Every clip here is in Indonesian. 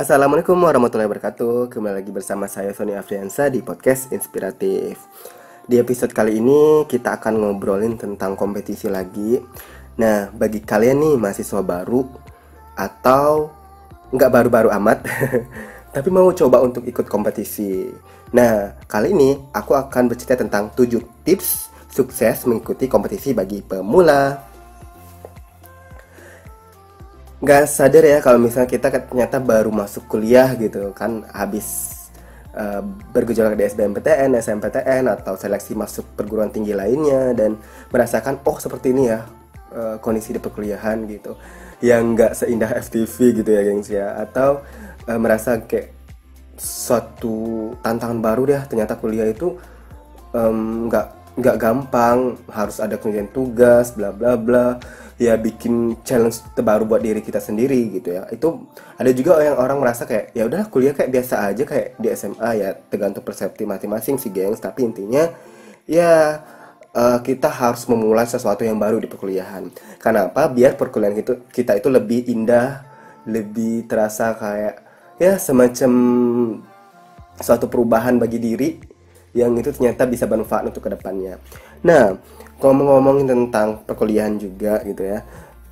Assalamualaikum warahmatullahi wabarakatuh. Kembali lagi bersama saya Sony Afriansa di podcast Inspiratif. Di episode kali ini kita akan ngobrolin tentang kompetisi lagi. Nah bagi kalian nih mahasiswa baru Atau nggak baru-baru amat Tapi mau coba untuk ikut kompetisi. Nah kali ini aku akan bercerita tentang 7 tips sukses mengikuti kompetisi bagi pemula nggak sadar ya kalau misalnya kita ternyata baru masuk kuliah gitu kan habis uh, bergejolak di SBMPTN, SMPTN atau seleksi masuk perguruan tinggi lainnya dan merasakan oh seperti ini ya uh, kondisi di perkuliahan gitu. Yang nggak seindah FTV gitu ya gengs ya. Atau uh, merasa kayak suatu tantangan baru deh ternyata kuliah itu nggak um, nggak gampang harus ada kemudian tugas bla bla bla ya bikin challenge terbaru buat diri kita sendiri gitu ya. Itu ada juga yang orang merasa kayak ya udah kuliah kayak biasa aja kayak di SMA ya tergantung persepsi masing-masing sih gengs. Tapi intinya ya uh, kita harus memulai sesuatu yang baru di perkuliahan. Kenapa biar perkuliahan itu kita itu lebih indah lebih terasa kayak ya semacam suatu perubahan bagi diri yang itu ternyata bisa bermanfaat untuk ke depannya. Nah ngomong-ngomongin tentang perkuliahan juga gitu ya.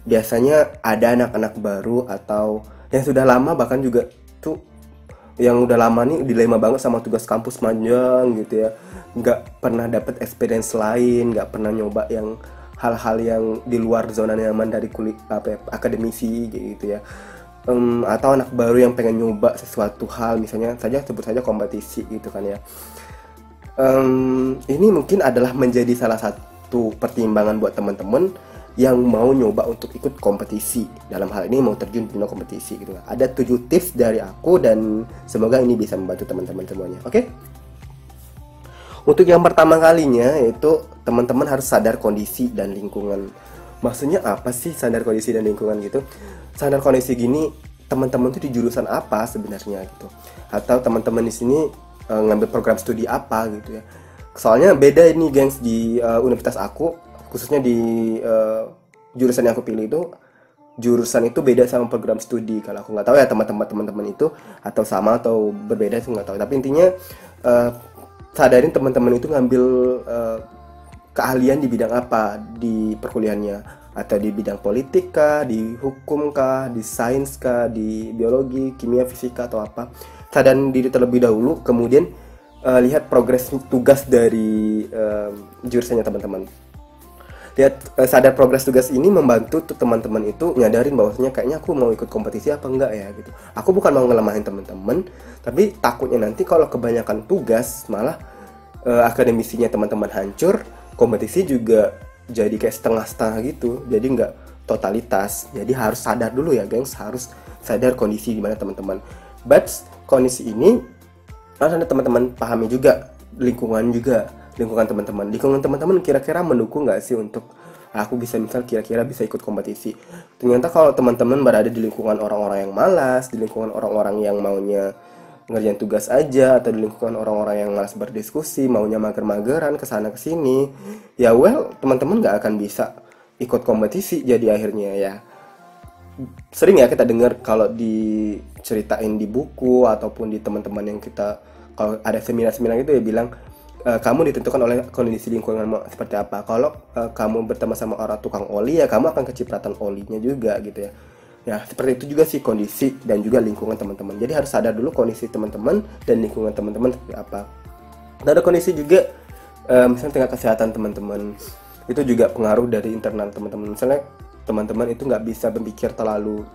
Biasanya ada anak-anak baru atau yang sudah lama bahkan juga tuh yang udah lama nih dilema banget sama tugas kampus panjang gitu ya. Nggak pernah dapet experience lain nggak pernah nyoba yang hal-hal yang di luar zona nyaman dari kulit apa ya, akademisi gitu ya. Um, atau anak baru yang pengen nyoba sesuatu hal misalnya saja sebut saja kompetisi gitu kan ya um, ini mungkin adalah menjadi salah satu pertimbangan buat teman-teman yang mau nyoba untuk ikut kompetisi. Dalam hal ini mau terjun di kompetisi gitu. Ada tujuh tips dari aku dan semoga ini bisa membantu teman-teman semuanya oke? Okay? untuk yang pertama kalinya itu teman-teman harus sadar kondisi dan lingkungan. Maksudnya apa sih sadar kondisi dan lingkungan gitu? Sadar kondisi gini teman-teman tuh di jurusan apa sebenarnya gitu? Atau teman-teman di sini e, ngambil program studi apa gitu ya. Soalnya beda ini gengs di uh, universitas aku khususnya di uh, jurusan yang aku pilih itu jurusan itu beda sama program studi. Kalau aku nggak tahu ya teman-teman teman-teman itu atau sama atau berbeda itu nggak tahu. Tapi intinya uh, sadarin teman-teman itu ngambil uh, keahlian di bidang apa? Di perkuliahannya. Atau di bidang politik kah, di hukum kah, di sains kah, di biologi, kimia, fisika atau apa. Sadarin diri terlebih dahulu, kemudian uh, lihat progres tugas dari uh, jurusannya teman-teman. Lihat uh, sadar progres tugas ini membantu teman-teman itu nyadarin bahwasanya kayaknya aku mau ikut kompetisi apa enggak ya gitu. Aku bukan mau ngelemahin teman-teman tapi takutnya nanti kalau kebanyakan tugas malah uh, akademisinya teman-teman hancur kompetisi juga jadi kayak setengah-setengah gitu. Jadi nggak totalitas. Jadi harus sadar dulu ya gengs. Harus sadar kondisi di mana teman-teman but kondisi ini harus ada teman-teman pahami juga lingkungan juga lingkungan teman-teman. Lingkungan teman-teman kira-kira mendukung nggak sih untuk aku bisa misal kira-kira bisa ikut kompetisi? Ternyata kalau teman-teman berada di lingkungan orang-orang yang malas di lingkungan orang-orang yang maunya ngerjain tugas aja atau di lingkungan orang-orang yang malas berdiskusi maunya mager-mageran ke sana ke sini ya well teman-teman nggak akan bisa ikut kompetisi. Jadi akhirnya ya sering ya kita dengar kalau diceritain di buku ataupun di teman-teman yang kita kalau ada seminar-seminar itu ya bilang e, kamu ditentukan oleh kondisi lingkungan seperti apa. Kalau e, kamu bertemu sama orang tukang oli ya kamu akan kecipratan olinya juga gitu ya. Ya seperti itu juga sih kondisi dan juga lingkungan teman-teman. Jadi harus sadar dulu kondisi teman-teman dan lingkungan teman-teman seperti apa. Dan ada kondisi juga e, misalnya tingkat kesehatan teman-teman itu juga pengaruh dari internal teman-teman. Misalnya teman-teman itu nggak bisa berpikir terlalu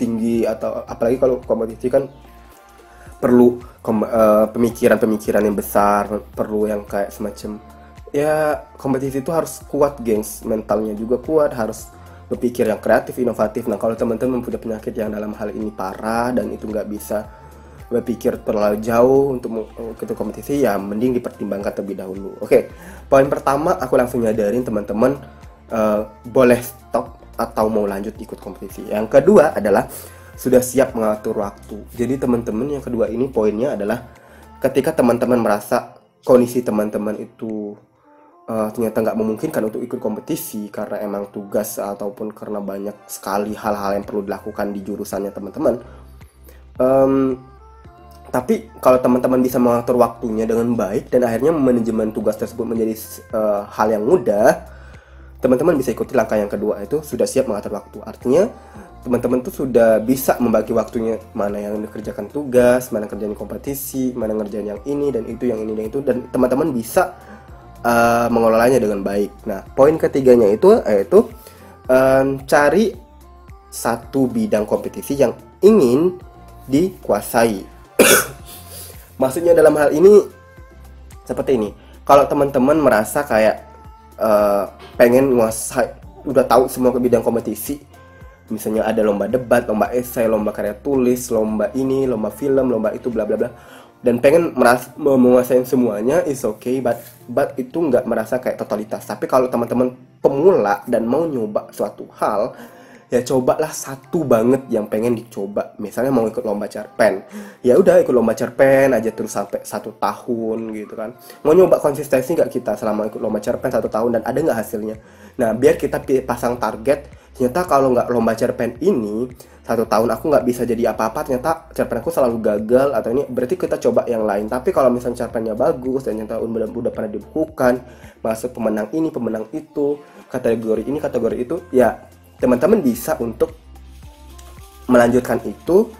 tinggi atau apalagi kalau kompetisi kan perlu eh, pemikiran-pemikiran yang besar perlu yang kayak semacam ya kompetisi itu harus kuat gengs. Mentalnya juga kuat harus berpikir yang kreatif inovatif. Nah kalau teman-teman punya penyakit yang dalam hal ini parah dan itu nggak bisa berpikir terlalu jauh untuk ikut kompetisi ya mending dipertimbangkan terlebih dahulu. Oke poin pertama aku langsung nyadarin teman-teman uh, boleh stop atau mau lanjut ikut kompetisi. Yang kedua adalah sudah siap mengatur waktu. Jadi teman-teman yang kedua ini poinnya adalah ketika teman-teman merasa kondisi teman-teman itu uh, ternyata nggak memungkinkan untuk ikut kompetisi karena emang tugas ataupun karena banyak sekali hal-hal yang perlu dilakukan di jurusannya teman-teman. um, tapi kalau teman-teman bisa mengatur waktunya dengan baik dan akhirnya manajemen tugas tersebut menjadi uh, hal yang mudah teman-teman bisa ikuti langkah yang kedua itu sudah siap mengatur waktu artinya teman-teman tuh sudah bisa membagi waktunya mana yang dikerjakan tugas, mana kerjaan kompetisi, mana ngerjain yang ini dan itu, yang ini dan itu dan teman-teman bisa uh, mengelolanya dengan baik. Nah, poin ketiganya itu yaitu um, cari satu bidang kompetisi yang ingin dikuasai. Maksudnya dalam hal ini seperti ini. Kalau teman-teman merasa kayak uh, pengen nguasai, udah tahu semua ke bidang kompetisi, misalnya ada lomba debat, lomba esai, lomba karya tulis, lomba ini, lomba film, lomba itu, bla bla bla. Dan pengen meras menguasai semuanya is okay, but but itu nggak merasa kayak totalitas. Tapi kalau teman-teman pemula dan mau nyoba suatu hal, ya cobalah satu banget yang pengen dicoba. Misalnya mau ikut lomba cerpen, ya udah ikut lomba cerpen aja terus sampai satu tahun gitu kan. Mau nyoba konsistensi nggak kita selama ikut lomba cerpen satu tahun dan ada nggak hasilnya? Nah biar kita pasang target ternyata kalau nggak lomba cerpen ini satu tahun aku nggak bisa jadi apa-apa ternyata cerpen aku selalu gagal atau ini berarti kita coba yang lain tapi kalau misalnya cerpennya bagus dan ternyata udah, udah pernah dibukukan masuk pemenang ini pemenang itu kategori ini kategori itu ya teman-teman bisa untuk melanjutkan itu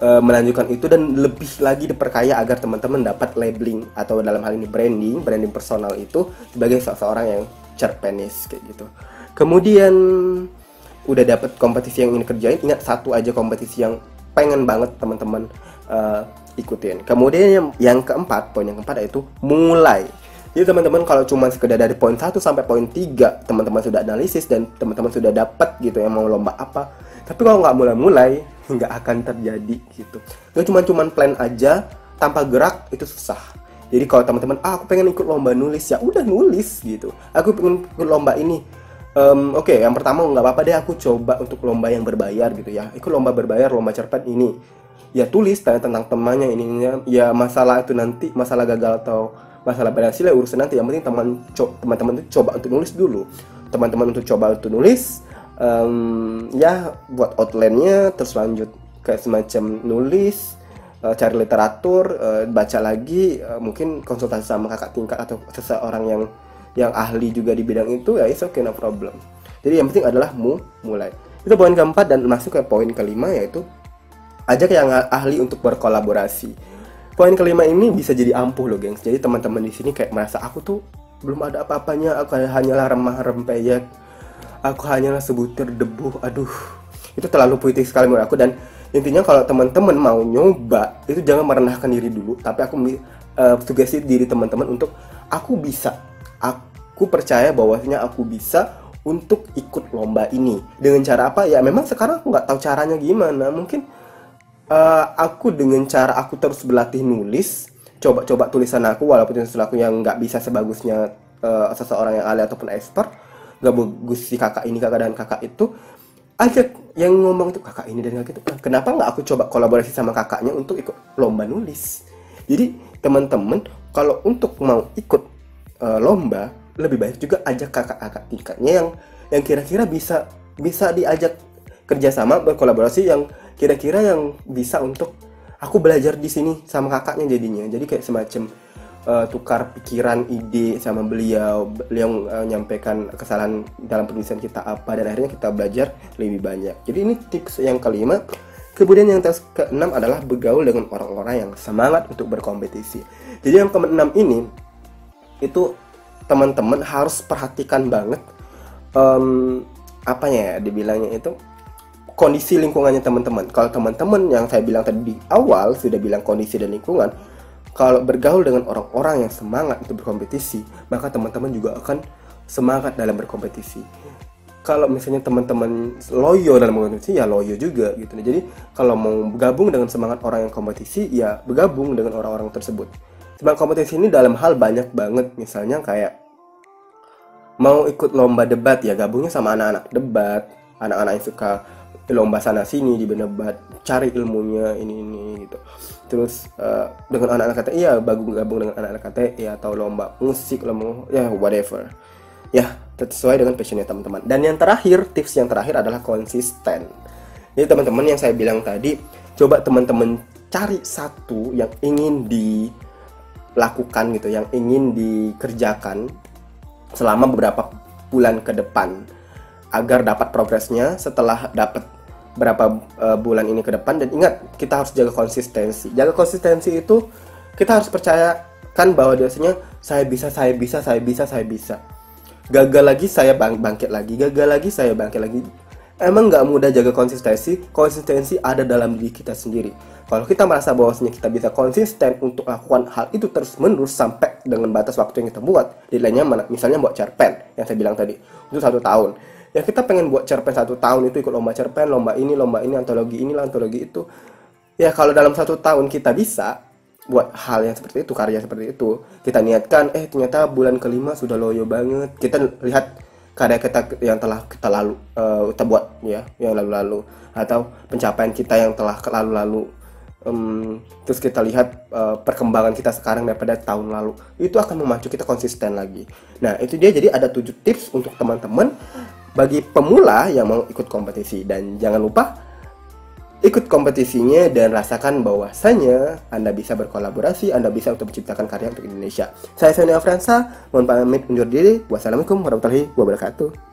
e, melanjutkan itu dan lebih lagi diperkaya agar teman-teman dapat labeling atau dalam hal ini branding branding personal itu sebagai seseorang yang cerpenis kayak gitu. Kemudian udah dapet kompetisi yang ini kerjain ingat satu aja kompetisi yang pengen banget teman-teman uh, ikutin. Kemudian yang, yang keempat poin yang keempat yaitu mulai jadi teman-teman kalau cuma sekedar dari poin 1 sampai poin 3 teman-teman sudah analisis dan teman-teman sudah dapat gitu yang mau lomba apa. Tapi kalau nggak mulai-mulai nggak akan terjadi gitu. Nggak cuma cuman plan aja tanpa gerak itu susah. Jadi kalau teman-teman ah aku pengen ikut lomba nulis ya udah nulis gitu. Aku pengen ikut lomba ini. Um, oke okay, yang pertama nggak apa-apa deh aku coba untuk lomba yang berbayar gitu ya. Ikut lomba berbayar lomba cerpen ini. Ya tulis tanya tentang temannya ini ya masalah itu nanti masalah gagal atau masalah berhasil ya urusan nanti. Yang penting teman teman-teman itu coba untuk nulis dulu. Teman-teman untuk coba untuk nulis um, ya buat outline-nya terus lanjut ke semacam nulis uh, cari literatur uh, baca lagi uh, mungkin konsultasi sama kakak tingkat atau seseorang yang yang ahli juga di bidang itu ya it's okay no problem. Jadi yang penting adalah mu mulai. Itu poin keempat dan masuk ke poin kelima yaitu ajak yang ahli untuk berkolaborasi poin kelima ini bisa jadi ampuh loh gengs. Jadi teman-teman di sini kayak merasa aku tuh belum ada apa-apanya aku hanyalah remah rempeyek aku hanyalah sebutir debu aduh itu terlalu puitis sekali menurut aku. Dan intinya kalau teman-teman mau nyoba itu jangan merendahkan diri dulu. Tapi aku uh, sugesti diri teman-teman untuk aku bisa aku percaya bahwasanya aku bisa untuk ikut lomba ini. Dengan cara apa? Ya memang sekarang aku nggak tahu caranya gimana. Mungkin uh, aku dengan cara aku terus berlatih nulis coba-coba tulisan aku walaupun tulisan aku yang nggak bisa sebagusnya uh, seseorang yang ahli ataupun expert nggak bagus si kakak ini kakak dan kakak itu ajak yang ngomong itu kakak ini dan kakak itu. Kenapa nggak aku coba kolaborasi sama kakaknya untuk ikut lomba nulis? Jadi teman-teman kalau untuk mau ikut uh, lomba lebih baik juga ajak kakak-kakak tingkatnya yang yang kira-kira bisa bisa diajak kerjasama berkolaborasi yang kira-kira yang bisa untuk aku belajar di sini sama kakaknya jadinya. Jadi kayak semacam uh, tukar pikiran ide sama beliau. Beliau uh, nyampaikan kesalahan dalam penulisan kita apa. Dan akhirnya kita belajar lebih banyak. Jadi ini tips yang kelima. Kemudian yang tes keenam adalah bergaul dengan orang-orang yang semangat untuk berkompetisi. Jadi yang keenam ini itu teman-teman harus perhatikan banget um, apa ya dibilangnya itu kondisi lingkungannya teman-teman. Kalau teman-teman yang saya bilang tadi di awal sudah bilang kondisi dan lingkungan, kalau bergaul dengan orang-orang yang semangat untuk berkompetisi, maka teman-teman juga akan semangat dalam berkompetisi. Kalau misalnya teman-teman loyo dalam berkompetisi, ya loyo juga gitu. Jadi kalau mau bergabung dengan semangat orang yang kompetisi, ya bergabung dengan orang-orang tersebut. Semangat kompetisi ini dalam hal banyak banget, misalnya kayak mau ikut lomba debat ya gabungnya sama anak-anak debat, anak-anak yang suka lomba sana sini di debat, cari ilmunya ini ini gitu. Terus uh, dengan anak-anak KTI ya bagus gabung dengan anak-anak KTI ya, atau lomba musik, lomba ya whatever. Ya, sesuai dengan passionnya teman-teman. Dan yang terakhir, tips yang terakhir adalah konsisten. Jadi teman-teman yang saya bilang tadi, coba teman-teman cari satu yang ingin dilakukan gitu yang ingin dikerjakan selama beberapa bulan ke depan agar dapat progresnya setelah dapat berapa uh, bulan ini ke depan. Dan ingat kita harus jaga konsistensi. Jaga konsistensi itu kita harus percayakan bahwa biasanya saya bisa saya bisa saya bisa saya bisa. Gagal lagi saya bang bangkit lagi. Gagal lagi saya bangkit lagi. Emang nggak mudah jaga konsistensi? Konsistensi ada dalam diri kita sendiri. Kalau kita merasa bahwasanya kita bisa konsisten untuk lakukan hal itu terus menerus sampai dengan batas waktu yang kita buat nilainya mana? Misalnya buat cerpen yang saya bilang tadi. Itu satu tahun ya kita pengen buat cerpen satu tahun itu ikut lomba cerpen lomba ini lomba ini antologi ini antologi itu. Ya kalau dalam satu tahun kita bisa buat hal yang seperti itu karya seperti itu. Kita niatkan eh ternyata bulan kelima sudah loyo banget. Kita lihat karya kita yang telah kita lalu uh, kita buat ya yang lalu-lalu. Atau pencapaian kita yang telah lalu-lalu. Um, terus kita lihat uh, perkembangan kita sekarang daripada tahun lalu. Itu akan memacu kita konsisten lagi. Nah itu dia. Jadi ada tujuh tips untuk teman-teman bagi pemula yang mau ikut kompetisi dan jangan lupa ikut kompetisinya dan rasakan bahwasanya Anda bisa berkolaborasi, Anda bisa untuk menciptakan karya untuk Indonesia. Saya Sonia Fransa, mohon pamit undur diri. Wassalamualaikum warahmatullahi wabarakatuh.